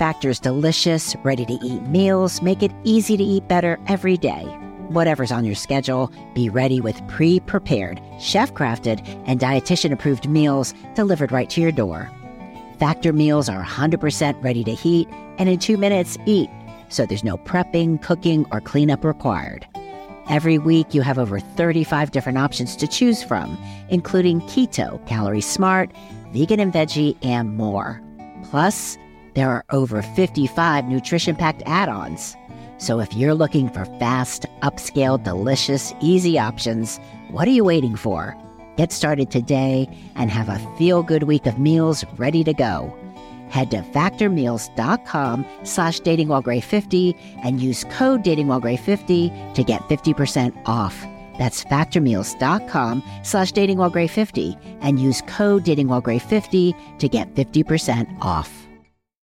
Factor's delicious, ready to eat meals make it easy to eat better every day. Whatever's on your schedule, be ready with pre prepared, chef crafted, and dietitian approved meals delivered right to your door. Factor meals are 100% ready to heat and in two minutes eat, so there's no prepping, cooking, or cleanup required. Every week, you have over 35 different options to choose from, including keto, calorie smart, vegan and veggie, and more. Plus, there are over 55 nutrition packed add ons. So if you're looking for fast, upscale, delicious, easy options, what are you waiting for? Get started today and have a feel good week of meals ready to go. Head to factormeals.com slash datingwhilegray50 and use code datingwhilegray50 to get 50% off. That's factormeals.com slash datingwhilegray50 and use code datingwhilegray50 to get 50% off.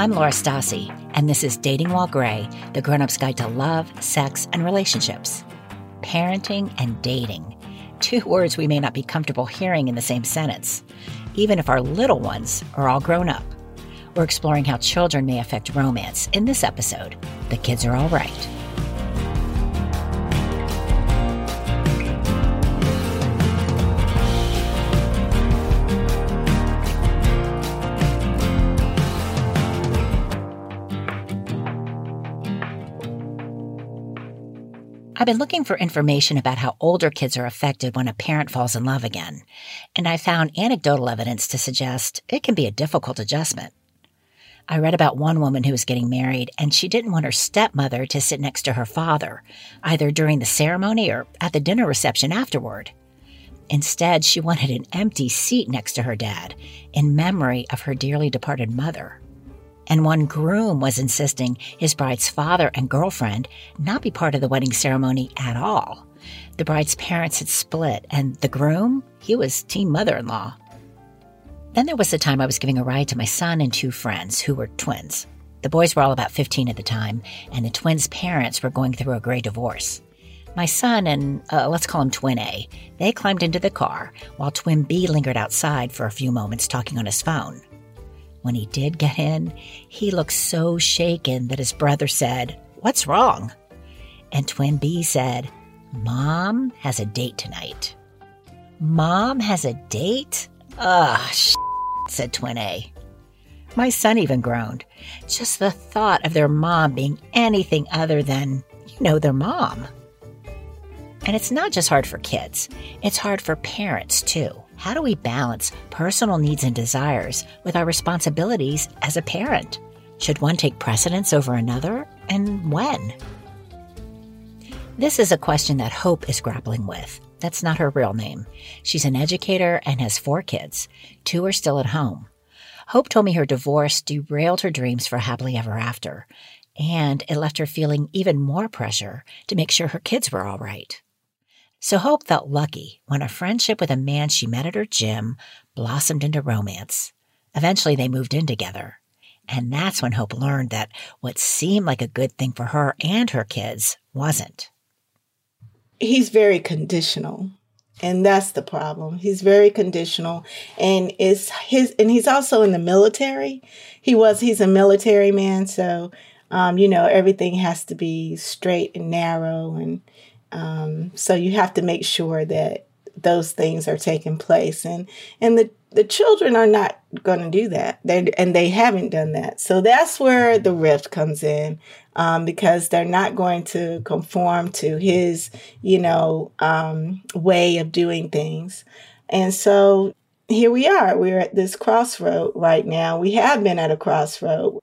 I'm Laura Stassi and this is Dating While Gray, the grown up's guide to love, sex, and relationships. Parenting and dating. Two words we may not be comfortable hearing in the same sentence, even if our little ones are all grown up. We're exploring how children may affect romance in this episode. The kids are all right. I've been looking for information about how older kids are affected when a parent falls in love again, and I found anecdotal evidence to suggest it can be a difficult adjustment. I read about one woman who was getting married and she didn't want her stepmother to sit next to her father, either during the ceremony or at the dinner reception afterward. Instead, she wanted an empty seat next to her dad in memory of her dearly departed mother and one groom was insisting his bride's father and girlfriend not be part of the wedding ceremony at all. The bride's parents had split, and the groom, he was team mother in law. Then there was the time I was giving a ride to my son and two friends who were twins. The boys were all about 15 at the time, and the twins' parents were going through a great divorce. My son and, uh, let's call him Twin A, they climbed into the car, while Twin B lingered outside for a few moments talking on his phone. When he did get in, he looked so shaken that his brother said, What's wrong? And Twin B said, Mom has a date tonight. Mom has a date? Ugh, sh- said Twin A. My son even groaned. Just the thought of their mom being anything other than, you know, their mom. And it's not just hard for kids, it's hard for parents too. How do we balance personal needs and desires with our responsibilities as a parent? Should one take precedence over another, and when? This is a question that Hope is grappling with. That's not her real name. She's an educator and has four kids. Two are still at home. Hope told me her divorce derailed her dreams for happily ever after, and it left her feeling even more pressure to make sure her kids were all right. So Hope felt lucky when a friendship with a man she met at her gym blossomed into romance. Eventually, they moved in together. And that's when Hope learned that what seemed like a good thing for her and her kids wasn't. He's very conditional. And that's the problem. He's very conditional and is his and he's also in the military. He was he's a military man, so um, you know, everything has to be straight and narrow and um, so you have to make sure that those things are taking place, and and the the children are not going to do that. They and they haven't done that. So that's where the rift comes in, um, because they're not going to conform to his, you know, um, way of doing things, and so here we are. We're at this crossroad right now. We have been at a crossroad.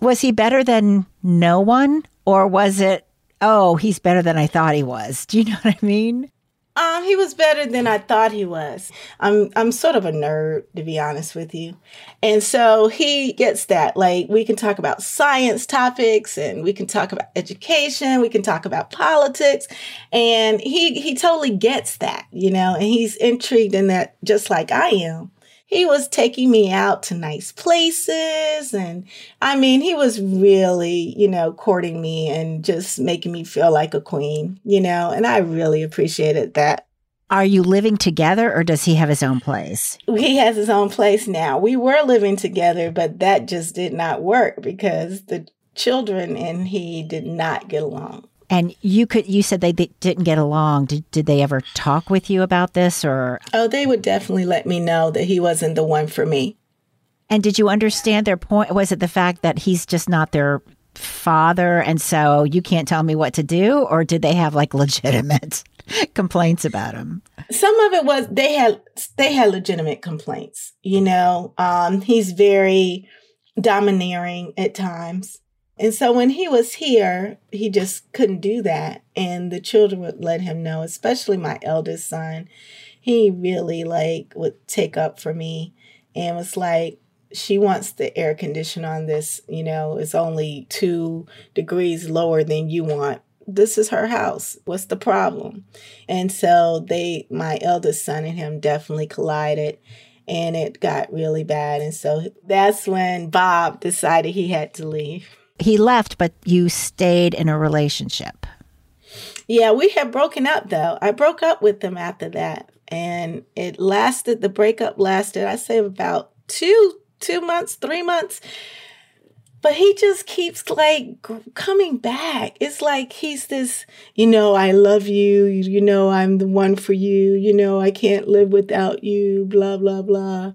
Was he better than no one, or was it oh, he's better than I thought he was. Do you know what I mean? Um, he was better than I thought he was. I'm I'm sort of a nerd, to be honest with you. And so he gets that. Like we can talk about science topics and we can talk about education, we can talk about politics. And he he totally gets that, you know, and he's intrigued in that just like I am he was taking me out to nice places. And I mean, he was really, you know, courting me and just making me feel like a queen, you know, and I really appreciated that. Are you living together or does he have his own place? He has his own place now. We were living together, but that just did not work because the children and he did not get along. And you could you said they, they didn't get along. Did did they ever talk with you about this or Oh, they would definitely let me know that he wasn't the one for me. And did you understand their point? Was it the fact that he's just not their father and so you can't tell me what to do or did they have like legitimate complaints about him? Some of it was they had they had legitimate complaints. You know, um, he's very domineering at times. And so when he was here, he just couldn't do that. And the children would let him know, especially my eldest son. He really like would take up for me and was like, she wants the air condition on this, you know, it's only two degrees lower than you want. This is her house. What's the problem? And so they, my eldest son and him definitely collided and it got really bad. And so that's when Bob decided he had to leave. He left, but you stayed in a relationship. Yeah, we had broken up though. I broke up with them after that. And it lasted, the breakup lasted, I say about two, two months, three months. But he just keeps like coming back. It's like he's this, you know, I love you. You know, I'm the one for you. You know, I can't live without you, blah, blah, blah.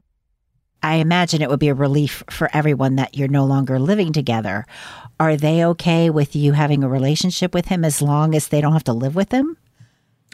I imagine it would be a relief for everyone that you're no longer living together. Are they okay with you having a relationship with him as long as they don't have to live with him?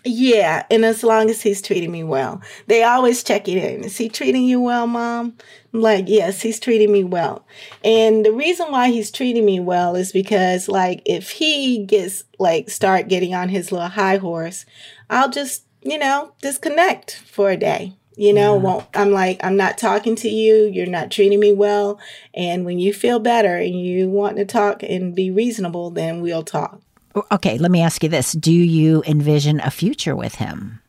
Yeah, and as long as he's treating me well. They always check it in. Is he treating you well, mom? I'm like, yes, he's treating me well. And the reason why he's treating me well is because like if he gets like start getting on his little high horse, I'll just, you know, disconnect for a day. You know, yeah. won't I'm like, I'm not talking to you, you're not treating me well. And when you feel better and you want to talk and be reasonable, then we'll talk. Okay, let me ask you this. Do you envision a future with him?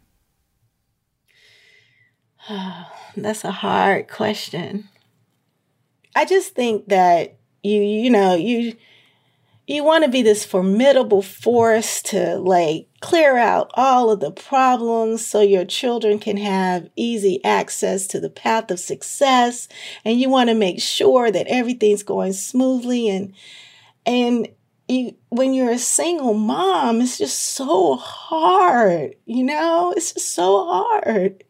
That's a hard question. I just think that you you know, you you want to be this formidable force to like clear out all of the problems so your children can have easy access to the path of success and you want to make sure that everything's going smoothly and and you, when you're a single mom, it's just so hard, you know? It's just so hard.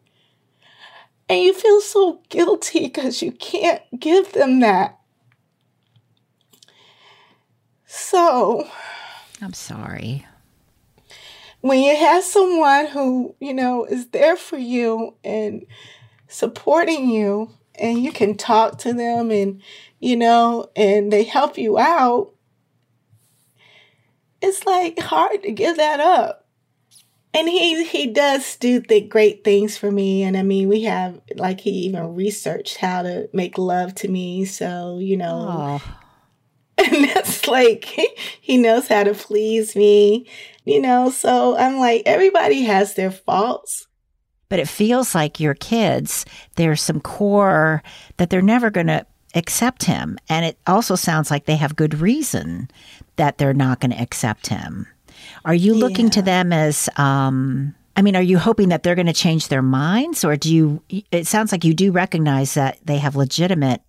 And you feel so guilty because you can't give them that. So, I'm sorry. When you have someone who, you know, is there for you and supporting you, and you can talk to them and, you know, and they help you out, it's like hard to give that up. And he he does do the great things for me. And I mean, we have like he even researched how to make love to me. So you know, and that's like he, he knows how to please me. You know, so I'm like everybody has their faults. But it feels like your kids, there's some core that they're never going to accept him. And it also sounds like they have good reason that they're not going to accept him. Are you looking yeah. to them as, um, I mean, are you hoping that they're going to change their minds, or do you? It sounds like you do recognize that they have legitimate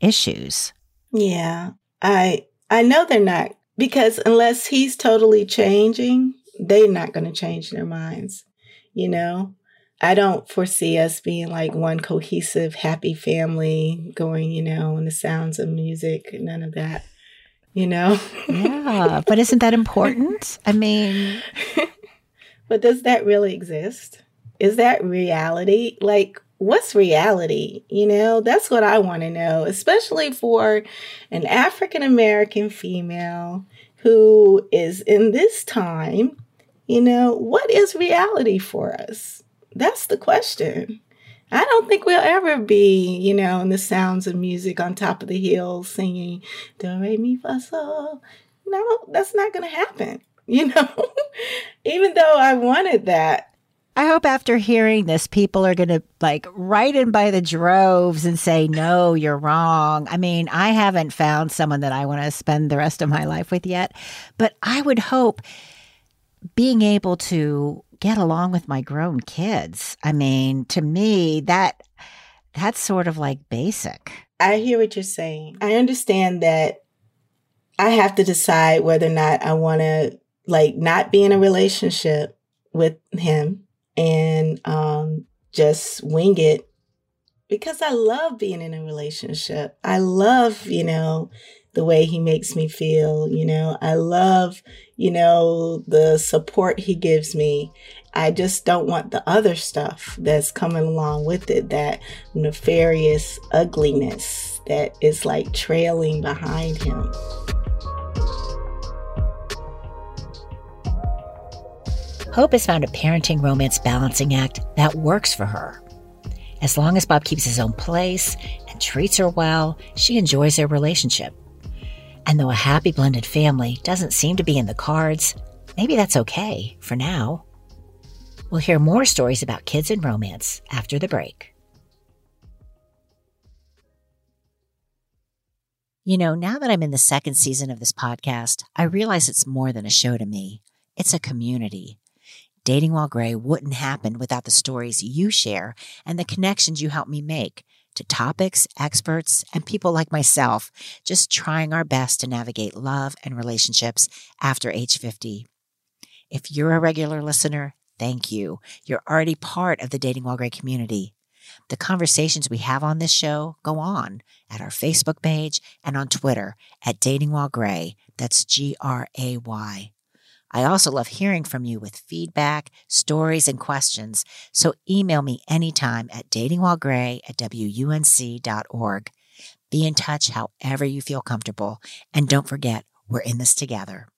issues. Yeah, I I know they're not because unless he's totally changing, they're not going to change their minds. You know, I don't foresee us being like one cohesive, happy family going, you know, in the sounds of music, none of that you know? yeah, but isn't that important? I mean, but does that really exist? Is that reality? Like, what's reality? You know, that's what I want to know, especially for an African American female who is in this time You know, what is reality for us? That's the question. I don't think we'll ever be, you know, in the sounds of music on top of the hill singing do re mi fa sol. No, that's not going to happen. You know, even though I wanted that. I hope after hearing this, people are going to like write in by the droves and say, no, you're wrong. I mean, I haven't found someone that I want to spend the rest of my life with yet, but I would hope being able to get along with my grown kids. I mean, to me, that that's sort of like basic. I hear what you're saying. I understand that I have to decide whether or not I want to like not be in a relationship with him and um just wing it because I love being in a relationship. I love, you know, the way he makes me feel. You know, I love, you know, the support he gives me. I just don't want the other stuff that's coming along with it, that nefarious ugliness that is like trailing behind him. Hope has found a parenting romance balancing act that works for her. As long as Bob keeps his own place and treats her well, she enjoys their relationship. And though a happy blended family doesn't seem to be in the cards, maybe that's okay for now. We'll hear more stories about kids and romance after the break. You know, now that I'm in the second season of this podcast, I realize it's more than a show to me. It's a community. Dating While Gray wouldn't happen without the stories you share and the connections you help me make to topics, experts, and people like myself, just trying our best to navigate love and relationships after age 50. If you're a regular listener, thank you. You're already part of the Dating While Gray community. The conversations we have on this show go on at our Facebook page and on Twitter at Dating While Gray. That's G R A Y. I also love hearing from you with feedback, stories, and questions. So email me anytime at datingwhilegray at wunc.org. Be in touch however you feel comfortable. And don't forget, we're in this together.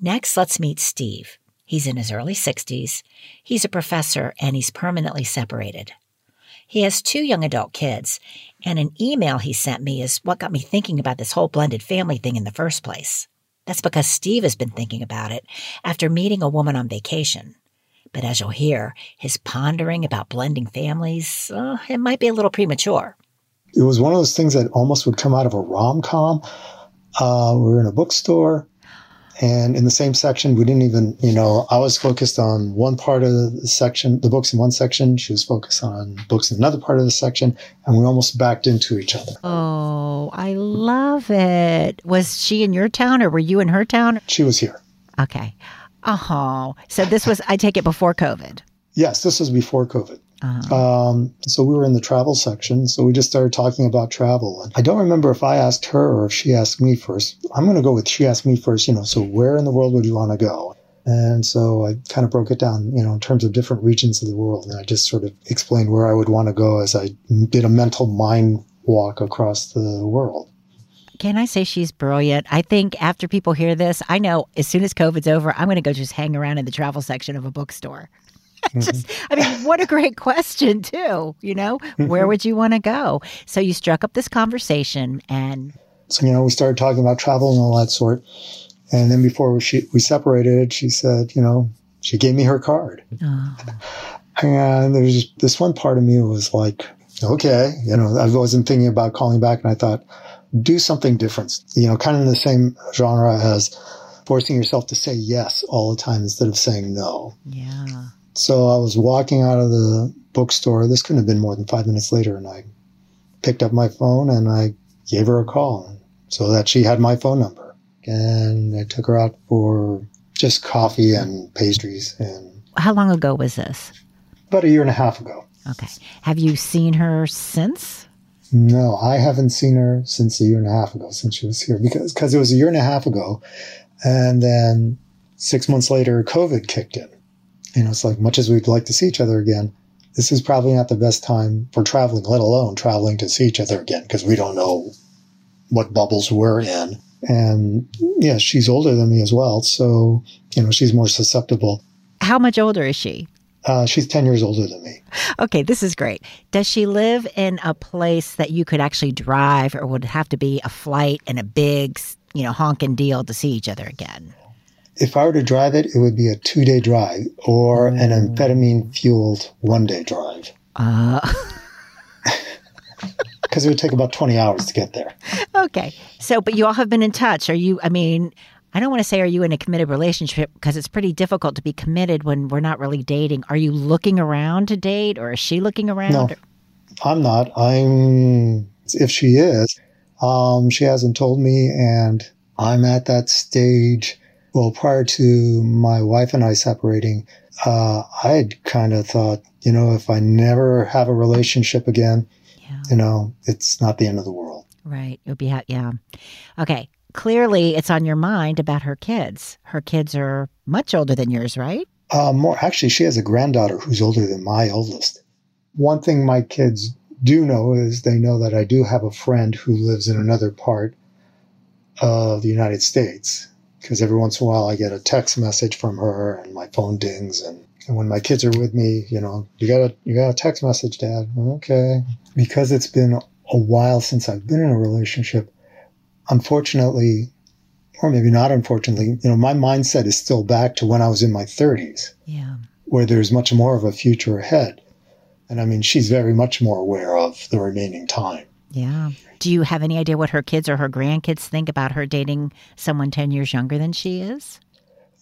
Next, let's meet Steve. He's in his early 60s. He's a professor and he's permanently separated. He has two young adult kids, and an email he sent me is what got me thinking about this whole blended family thing in the first place. That's because Steve has been thinking about it after meeting a woman on vacation. But as you'll hear, his pondering about blending families, uh, it might be a little premature. It was one of those things that almost would come out of a rom com. Uh, we were in a bookstore. And in the same section, we didn't even, you know, I was focused on one part of the section, the books in one section. She was focused on books in another part of the section. And we almost backed into each other. Oh, I love it. Was she in your town or were you in her town? She was here. Okay. Oh, so this was, I take it before COVID. Yes, this was before COVID. Uh-huh. Um, so we were in the travel section. So we just started talking about travel. And I don't remember if I asked her or if she asked me first. I'm going to go with she asked me first, you know, so where in the world would you want to go? And so I kind of broke it down, you know, in terms of different regions of the world. And I just sort of explained where I would want to go as I did a mental mind walk across the world. Can I say she's brilliant? I think after people hear this, I know as soon as COVID's over, I'm going to go just hang around in the travel section of a bookstore. just, I mean, what a great question, too. You know, where would you want to go? So you struck up this conversation and. So, you know, we started talking about travel and all that sort. And then before we, we separated, she said, you know, she gave me her card. Oh. And there's this one part of me was like, okay, you know, I wasn't thinking about calling back and I thought, do something different, you know, kind of in the same genre as forcing yourself to say yes all the time instead of saying no. Yeah. So I was walking out of the bookstore. This couldn't have been more than five minutes later. And I picked up my phone and I gave her a call so that she had my phone number. And I took her out for just coffee and pastries. And how long ago was this? About a year and a half ago. Okay. Have you seen her since? No, I haven't seen her since a year and a half ago, since she was here, because because it was a year and a half ago, and then six months later, COVID kicked in you know, it's like much as we'd like to see each other again, this is probably not the best time for traveling, let alone traveling to see each other again, because we don't know what bubbles we're in. And yeah, she's older than me as well. So, you know, she's more susceptible. How much older is she? Uh, she's 10 years older than me. Okay, this is great. Does she live in a place that you could actually drive or would have to be a flight and a big, you know, honking deal to see each other again? If I were to drive it, it would be a two day drive or an mm. amphetamine fueled one day drive. Uh. Because it would take about 20 hours to get there. Okay. So, but you all have been in touch. Are you, I mean, I don't want to say are you in a committed relationship because it's pretty difficult to be committed when we're not really dating. Are you looking around to date or is she looking around? No, I'm not. I'm, if she is, um, she hasn't told me and I'm at that stage. Well, prior to my wife and I separating, uh, I had kind of thought, you know, if I never have a relationship again, yeah. you know, it's not the end of the world. Right. You'll be, ha- yeah. Okay clearly it's on your mind about her kids. Her kids are much older than yours, right? Uh, more actually, she has a granddaughter who's older than my oldest. One thing my kids do know is they know that I do have a friend who lives in another part of the United States. Because every once in a while I get a text message from her and my phone dings and, and when my kids are with me, you know, you got a you got a text message, Dad. Okay. Because it's been a while since I've been in a relationship, unfortunately, or maybe not unfortunately, you know, my mindset is still back to when I was in my 30s. Yeah. Where there's much more of a future ahead. And I mean, she's very much more aware of the remaining time. Yeah. Do you have any idea what her kids or her grandkids think about her dating someone 10 years younger than she is?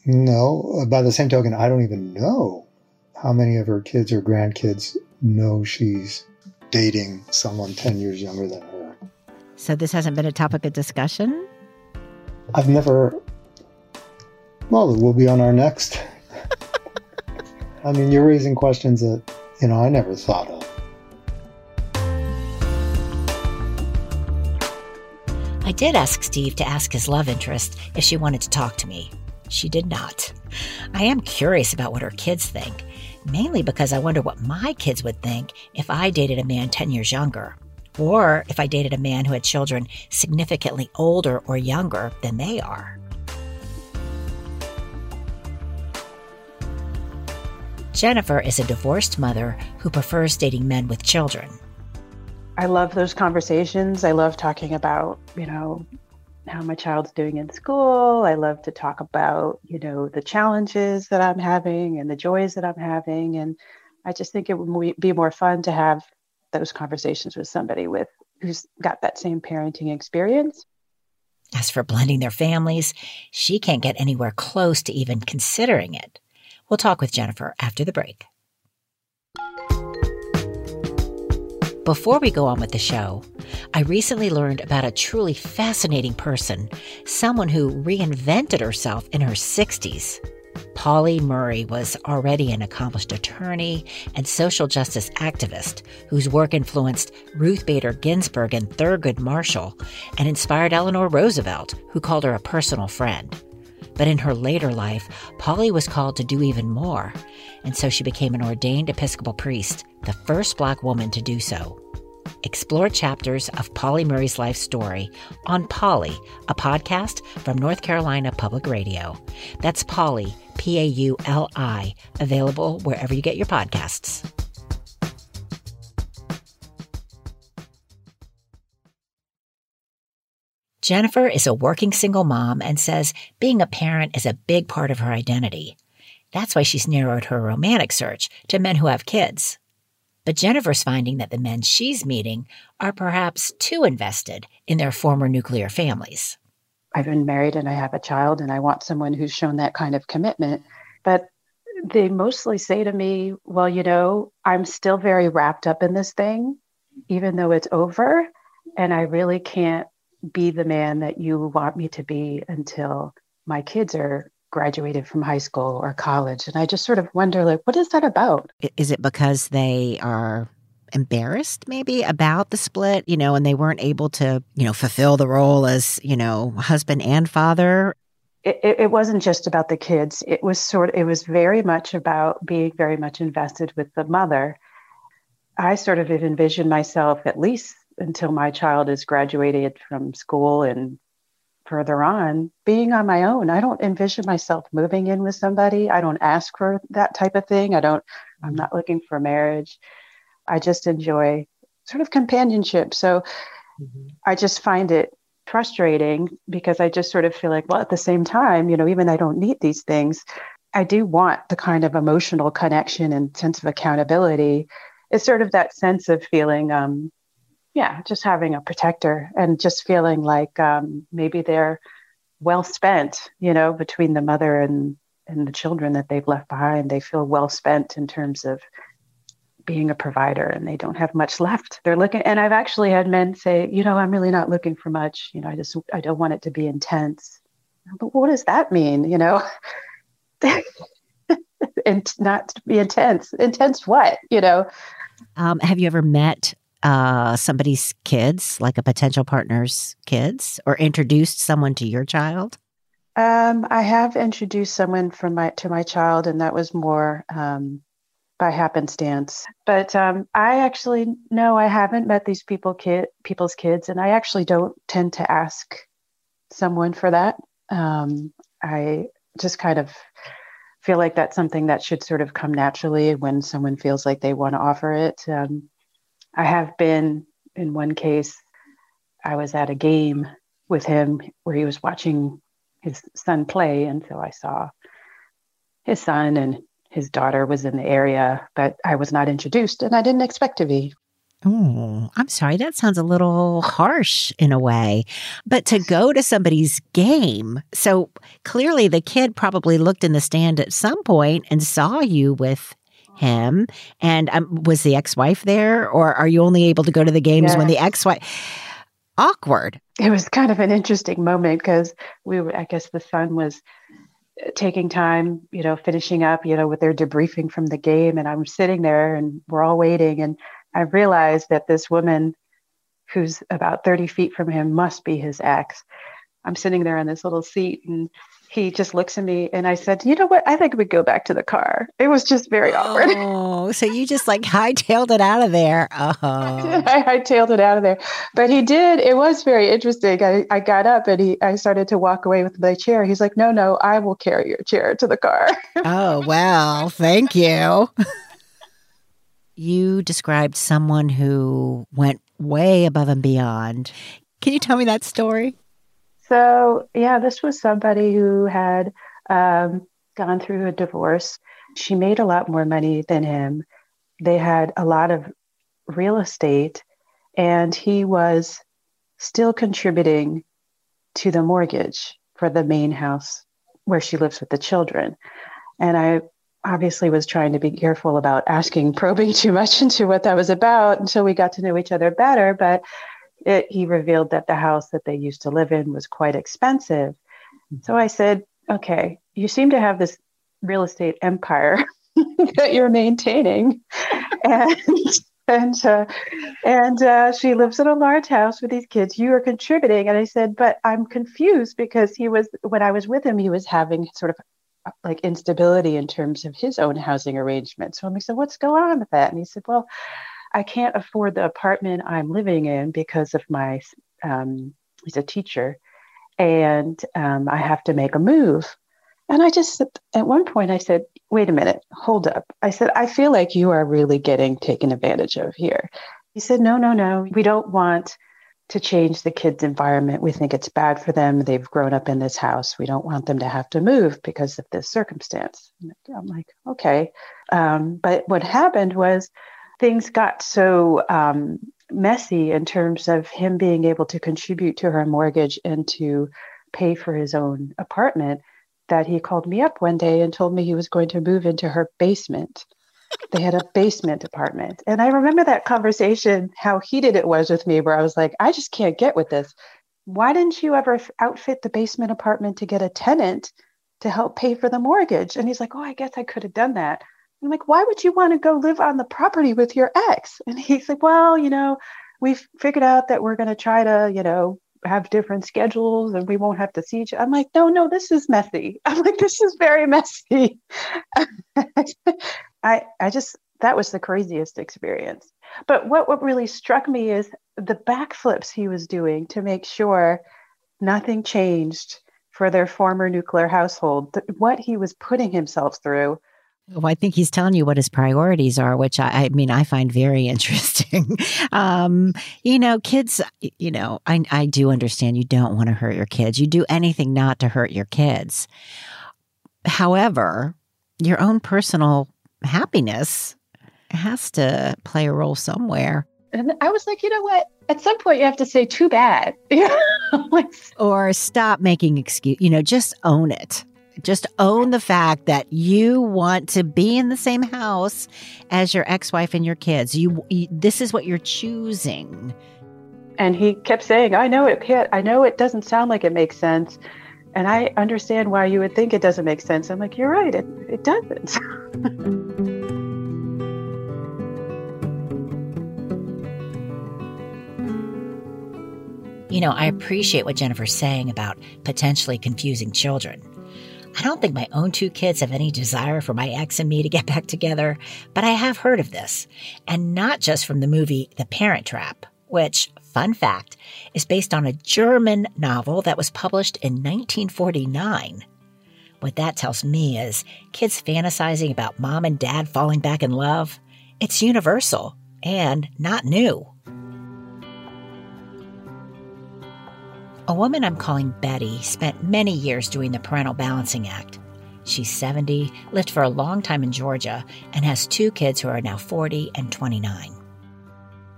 No. By the same token, I don't even know how many of her kids or grandkids know she's dating someone 10 years younger than her. So this hasn't been a topic of discussion? I've never. Well, it will be on our next. I mean, you're raising questions that, you know, I never thought of. I did ask Steve to ask his love interest if she wanted to talk to me. She did not. I am curious about what her kids think, mainly because I wonder what my kids would think if I dated a man 10 years younger or if I dated a man who had children significantly older or younger than they are. Jennifer is a divorced mother who prefers dating men with children. I love those conversations. I love talking about, you know, how my child's doing in school. I love to talk about, you know, the challenges that I'm having and the joys that I'm having. And I just think it would be more fun to have those conversations with somebody with who's got that same parenting experience. As for blending their families, she can't get anywhere close to even considering it. We'll talk with Jennifer after the break. Before we go on with the show, I recently learned about a truly fascinating person, someone who reinvented herself in her 60s. Pauli Murray was already an accomplished attorney and social justice activist whose work influenced Ruth Bader Ginsburg and Thurgood Marshall and inspired Eleanor Roosevelt, who called her a personal friend. But in her later life, Pauli was called to do even more, and so she became an ordained Episcopal priest, the first black woman to do so. Explore chapters of Pauli Murray's life story on Pauli, a podcast from North Carolina Public Radio. That's Pauli, P A U L I, available wherever you get your podcasts. Jennifer is a working single mom and says being a parent is a big part of her identity. That's why she's narrowed her romantic search to men who have kids. But Jennifer's finding that the men she's meeting are perhaps too invested in their former nuclear families. I've been married and I have a child, and I want someone who's shown that kind of commitment. But they mostly say to me, Well, you know, I'm still very wrapped up in this thing, even though it's over. And I really can't be the man that you want me to be until my kids are graduated from high school or college. And I just sort of wonder, like, what is that about? Is it because they are embarrassed maybe about the split, you know, and they weren't able to, you know, fulfill the role as, you know, husband and father? It, it, wasn't just about the kids. It was sort of, it was very much about being very much invested with the mother. I sort of envisioned myself, at least until my child is graduated from school and further on being on my own. I don't envision myself moving in with somebody. I don't ask for that type of thing. I don't, I'm not looking for marriage. I just enjoy sort of companionship. So mm-hmm. I just find it frustrating because I just sort of feel like, well, at the same time, you know, even I don't need these things, I do want the kind of emotional connection and sense of accountability. It's sort of that sense of feeling, um, yeah, just having a protector and just feeling like um, maybe they're well spent, you know, between the mother and and the children that they've left behind. They feel well spent in terms of being a provider and they don't have much left. They're looking, and I've actually had men say, you know, I'm really not looking for much. You know, I just, I don't want it to be intense. But what does that mean? You know, and not to be intense. Intense what? You know? Um, have you ever met uh, somebody's kids, like a potential partner's kids, or introduced someone to your child? Um, I have introduced someone from my to my child, and that was more um, by happenstance. But um, I actually no, I haven't met these people kid people's kids, and I actually don't tend to ask someone for that. Um, I just kind of feel like that's something that should sort of come naturally when someone feels like they want to offer it. Um, I have been in one case. I was at a game with him where he was watching his son play, and so I saw his son and his daughter was in the area, but I was not introduced and I didn't expect to be. Oh, I'm sorry. That sounds a little harsh in a way. But to go to somebody's game, so clearly the kid probably looked in the stand at some point and saw you with him. And um, was the ex wife there, or are you only able to go to the games yes. when the ex wife? Awkward. It was kind of an interesting moment because we were, I guess the son was taking time, you know, finishing up, you know, with their debriefing from the game. And I'm sitting there and we're all waiting. And I realized that this woman who's about 30 feet from him must be his ex. I'm sitting there on this little seat and he just looks at me and I said, You know what? I think we go back to the car. It was just very awkward. Oh, so you just like hightailed it out of there. Oh. I hightailed it out of there. But he did. It was very interesting. I, I got up and he I started to walk away with my chair. He's like, No, no, I will carry your chair to the car. oh, well, thank you. you described someone who went way above and beyond. Can you tell me that story? So, yeah, this was somebody who had um, gone through a divorce. She made a lot more money than him. They had a lot of real estate, and he was still contributing to the mortgage for the main house where she lives with the children. And I obviously was trying to be careful about asking, probing too much into what that was about until we got to know each other better. But it, he revealed that the house that they used to live in was quite expensive. Mm-hmm. So I said, okay, you seem to have this real estate empire that you're maintaining. and and uh, and uh, she lives in a large house with these kids. You are contributing, and I said, but I'm confused because he was when I was with him, he was having sort of uh, like instability in terms of his own housing arrangements. So I said, what's going on with that? And he said, well, I can't afford the apartment I'm living in because of my, um, he's a teacher, and um, I have to make a move. And I just, at one point, I said, wait a minute, hold up. I said, I feel like you are really getting taken advantage of here. He said, no, no, no, we don't want to change the kids' environment. We think it's bad for them. They've grown up in this house. We don't want them to have to move because of this circumstance. I'm like, okay. Um, but what happened was things got so um, messy in terms of him being able to contribute to her mortgage and to pay for his own apartment that he called me up one day and told me he was going to move into her basement. they had a basement apartment. And I remember that conversation, how heated it was with me, where I was like, I just can't get with this. Why didn't you ever outfit the basement apartment to get a tenant to help pay for the mortgage? And he's like, Oh, I guess I could have done that. I'm like, why would you want to go live on the property with your ex? And he's like, well, you know, we've figured out that we're going to try to, you know, have different schedules and we won't have to see each other. I'm like, no, no, this is messy. I'm like, this is very messy. I I just that was the craziest experience. But what what really struck me is the backflips he was doing to make sure nothing changed for their former nuclear household. What he was putting himself through well, I think he's telling you what his priorities are, which I, I mean, I find very interesting. um, you know, kids, you know, I, I do understand you don't want to hurt your kids. You do anything not to hurt your kids. However, your own personal happiness has to play a role somewhere. And I was like, you know what? At some point, you have to say, too bad. or stop making excuse, you know, just own it just own the fact that you want to be in the same house as your ex-wife and your kids. You, you this is what you're choosing. And he kept saying, "I know it can't. I know it doesn't sound like it makes sense." And I understand why you would think it doesn't make sense. I'm like, you're right, it, it doesn't. you know, I appreciate what Jennifer's saying about potentially confusing children. I don't think my own two kids have any desire for my ex and me to get back together, but I have heard of this. And not just from the movie The Parent Trap, which, fun fact, is based on a German novel that was published in 1949. What that tells me is kids fantasizing about mom and dad falling back in love, it's universal and not new. A woman I'm calling Betty spent many years doing the parental balancing act. She's 70, lived for a long time in Georgia, and has two kids who are now 40 and 29.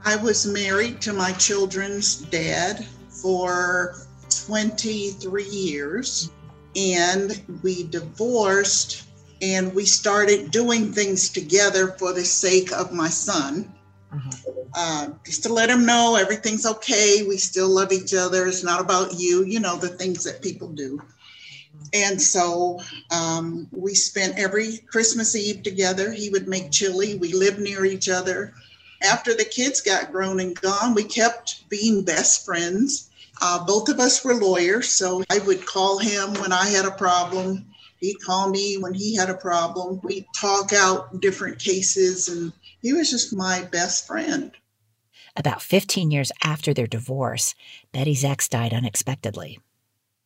I was married to my children's dad for 23 years, and we divorced and we started doing things together for the sake of my son. Mm-hmm. Uh, just to let them know everything's okay. We still love each other. It's not about you, you know, the things that people do. And so um, we spent every Christmas Eve together. He would make chili. We lived near each other. After the kids got grown and gone, we kept being best friends. Uh, both of us were lawyers, so I would call him when I had a problem. He'd call me when he had a problem. We'd talk out different cases and he was just my best friend. About 15 years after their divorce, Betty's ex died unexpectedly.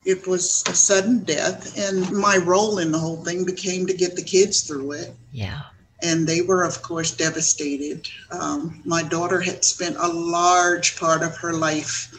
It was a sudden death, and my role in the whole thing became to get the kids through it. Yeah. And they were, of course, devastated. Um, my daughter had spent a large part of her life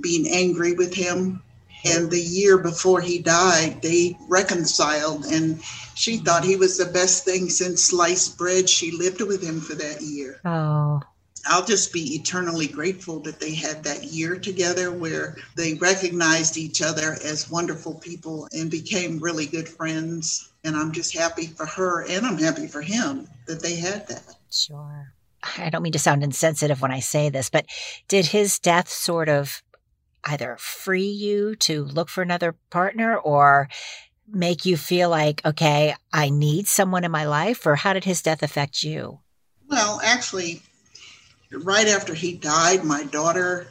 being angry with him. And the year before he died, they reconciled and she thought he was the best thing since sliced bread. She lived with him for that year. Oh. I'll just be eternally grateful that they had that year together where they recognized each other as wonderful people and became really good friends. And I'm just happy for her and I'm happy for him that they had that. Sure. I don't mean to sound insensitive when I say this, but did his death sort of either free you to look for another partner or make you feel like, okay, I need someone in my life? Or how did his death affect you? Well, actually, right after he died, my daughter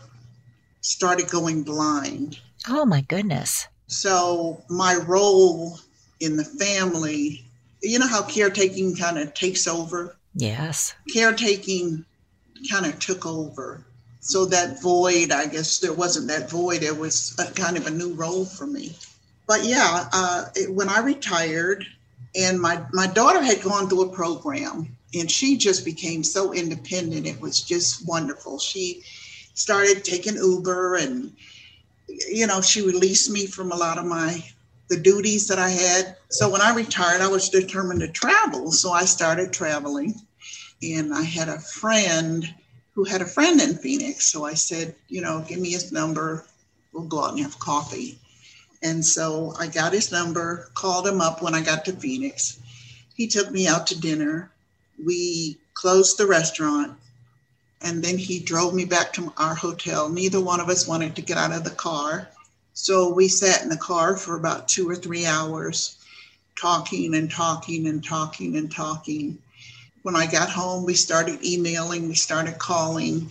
started going blind. Oh, my goodness. So, my role in the family, you know how caretaking kind of takes over? Yes. Caretaking kind of took over. So, that void, I guess there wasn't that void, it was a kind of a new role for me but yeah, uh, it, when I retired, and my my daughter had gone through a program, and she just became so independent. It was just wonderful. She started taking Uber, and you know, she released me from a lot of my the duties that I had. So when I retired, I was determined to travel. So I started traveling, and I had a friend who had a friend in Phoenix. So I said, you know, give me his number. We'll go out and have coffee. And so I got his number, called him up when I got to Phoenix. He took me out to dinner. We closed the restaurant and then he drove me back to our hotel. Neither one of us wanted to get out of the car. So we sat in the car for about two or three hours, talking and talking and talking and talking. When I got home, we started emailing, we started calling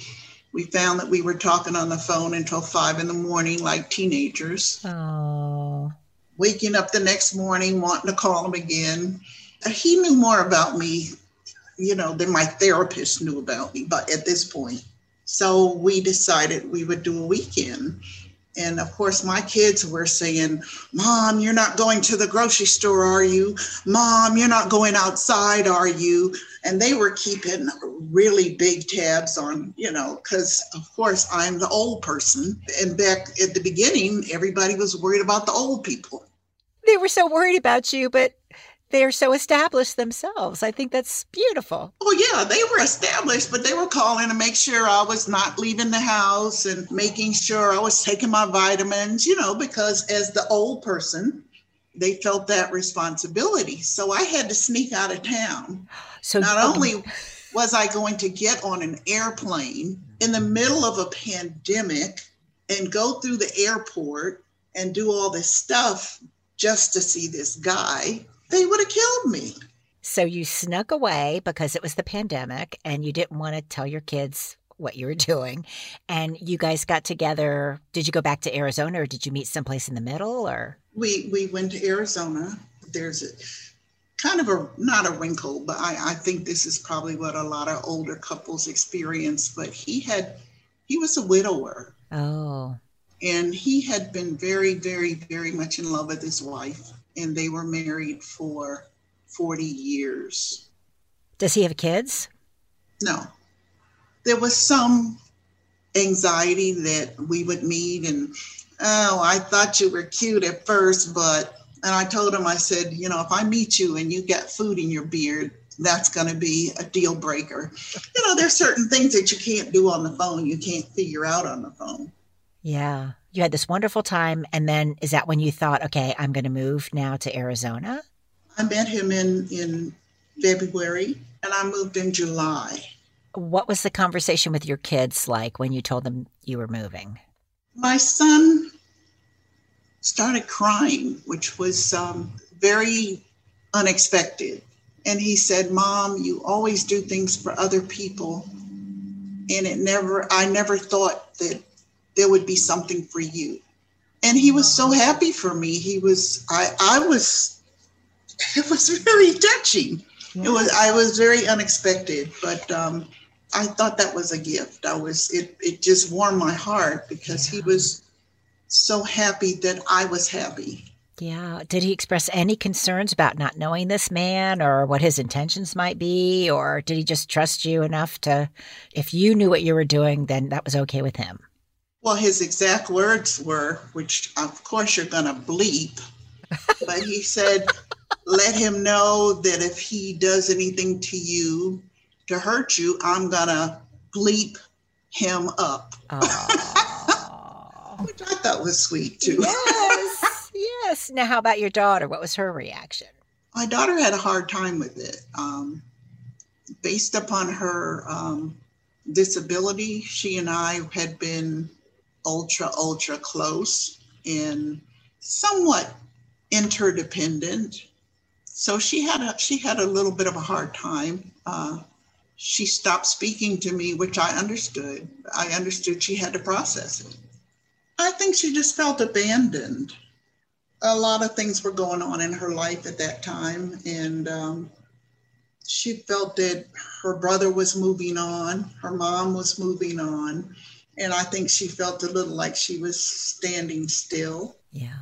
we found that we were talking on the phone until five in the morning like teenagers. Oh. Waking up the next morning, wanting to call him again. Uh, he knew more about me, you know, than my therapist knew about me, but at this point. So we decided we would do a weekend. And of course, my kids were saying, Mom, you're not going to the grocery store, are you? Mom, you're not going outside, are you? And they were keeping really big tabs on, you know, because of course I'm the old person. And back at the beginning, everybody was worried about the old people. They were so worried about you, but they're so established themselves. I think that's beautiful. Oh, yeah, they were established, but they were calling to make sure I was not leaving the house and making sure I was taking my vitamins, you know, because as the old person, they felt that responsibility. So I had to sneak out of town. So not only was I going to get on an airplane in the middle of a pandemic and go through the airport and do all this stuff just to see this guy, they would have killed me. So you snuck away because it was the pandemic and you didn't want to tell your kids what you were doing. And you guys got together. Did you go back to Arizona or did you meet someplace in the middle or? We we went to Arizona. There's a kind of a not a wrinkle, but I, I think this is probably what a lot of older couples experience. But he had he was a widower. Oh. And he had been very, very, very much in love with his wife and they were married for 40 years. Does he have kids? No. There was some anxiety that we would meet and oh, I thought you were cute at first, but and I told him I said, you know, if I meet you and you get food in your beard, that's going to be a deal breaker. You know, there's certain things that you can't do on the phone, you can't figure out on the phone. Yeah you had this wonderful time and then is that when you thought okay i'm going to move now to arizona i met him in in february and i moved in july what was the conversation with your kids like when you told them you were moving my son started crying which was um, very unexpected and he said mom you always do things for other people and it never i never thought that there would be something for you. And he was so happy for me. He was, I, I was, it was very touching. It was, I was very unexpected, but um, I thought that was a gift. I was, it, it just warmed my heart because yeah. he was so happy that I was happy. Yeah. Did he express any concerns about not knowing this man or what his intentions might be? Or did he just trust you enough to, if you knew what you were doing, then that was okay with him? Well, his exact words were, which of course you're going to bleep, but he said, let him know that if he does anything to you to hurt you, I'm to bleep him up. which I thought was sweet too. Yes, yes. Now, how about your daughter? What was her reaction? My daughter had a hard time with it. Um, based upon her um, disability, she and I had been ultra, ultra close and somewhat interdependent. So she had a she had a little bit of a hard time. Uh, she stopped speaking to me, which I understood. I understood she had to process it. I think she just felt abandoned. A lot of things were going on in her life at that time, and um, she felt that her brother was moving on, her mom was moving on, and I think she felt a little like she was standing still. Yeah.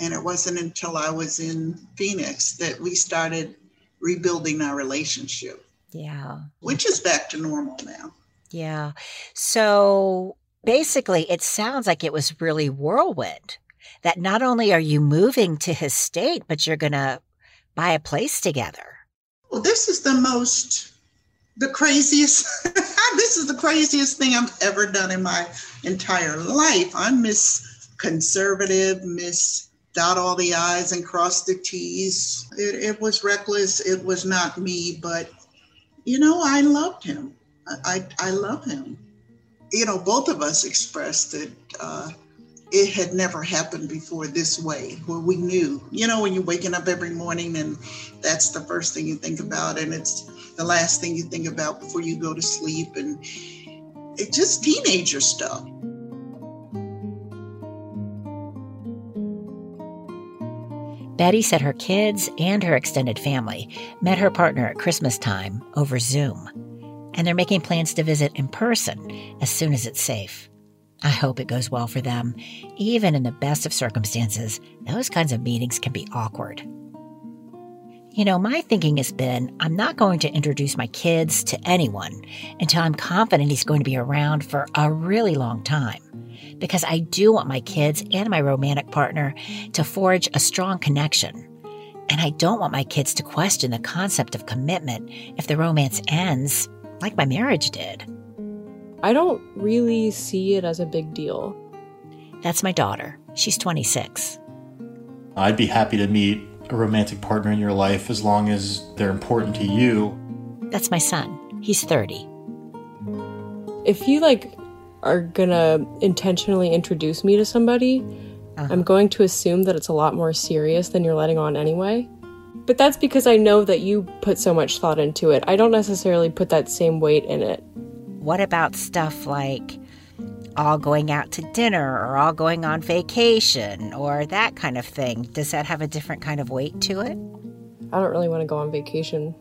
And it wasn't until I was in Phoenix that we started rebuilding our relationship. Yeah. Which is back to normal now. Yeah. So basically, it sounds like it was really whirlwind. That not only are you moving to his state, but you're going to buy a place together. Well, this is the most the craziest this is the craziest thing I've ever done in my entire life. I'm Miss Conservative, Miss Dot all the I's and cross the T's. It, it was reckless. It was not me, but you know, I loved him. I, I, love him. You know, both of us expressed that uh, it had never happened before this way, where we knew, you know, when you're waking up every morning and that's the first thing you think about, and it's the last thing you think about before you go to sleep and it's just teenager stuff. Betty said her kids and her extended family met her partner at Christmas time over Zoom, and they're making plans to visit in person as soon as it's safe. I hope it goes well for them. Even in the best of circumstances, those kinds of meetings can be awkward. You know, my thinking has been I'm not going to introduce my kids to anyone until I'm confident he's going to be around for a really long time. Because I do want my kids and my romantic partner to forge a strong connection. And I don't want my kids to question the concept of commitment if the romance ends like my marriage did. I don't really see it as a big deal. That's my daughter. She's 26. I'd be happy to meet a romantic partner in your life as long as they're important to you. That's my son. He's 30. If you like are gonna intentionally introduce me to somebody, uh-huh. I'm going to assume that it's a lot more serious than you're letting on anyway. But that's because I know that you put so much thought into it. I don't necessarily put that same weight in it. What about stuff like all going out to dinner or all going on vacation or that kind of thing? Does that have a different kind of weight to it? I don't really want to go on vacation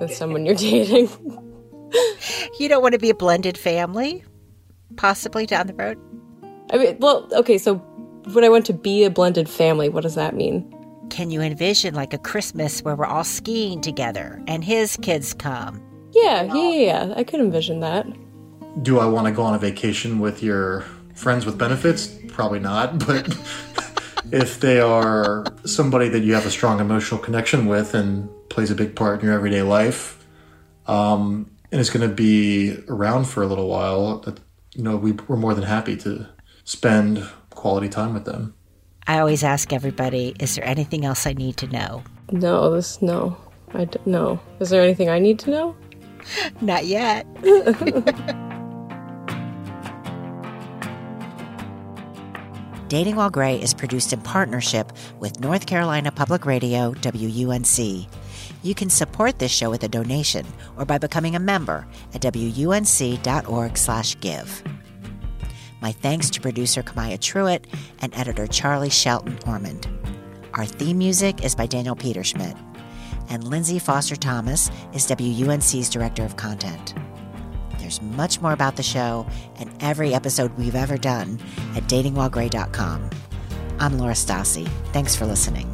with someone you're dating. you don't want to be a blended family? Possibly down the road? I mean, well, okay, so when I want to be a blended family, what does that mean? Can you envision like a Christmas where we're all skiing together and his kids come? Yeah, yeah, yeah. I could envision that do I want to go on a vacation with your friends with benefits? Probably not. But if they are somebody that you have a strong emotional connection with and plays a big part in your everyday life, um, and is going to be around for a little while, you know, we, we're more than happy to spend quality time with them. I always ask everybody, is there anything else I need to know? No, this, no. I don't know. Is there anything I need to know? Not yet. Dating While Gray is produced in partnership with North Carolina Public Radio, WUNC. You can support this show with a donation or by becoming a member at wunc.org/give. My thanks to producer Kamaya Truitt and editor Charlie Shelton Ormond. Our theme music is by Daniel Peterschmidt, and Lindsay Foster Thomas is WUNC's director of content. There's much more about the show and every episode we've ever done at datingwhilegray.com. I'm Laura Stassi. Thanks for listening.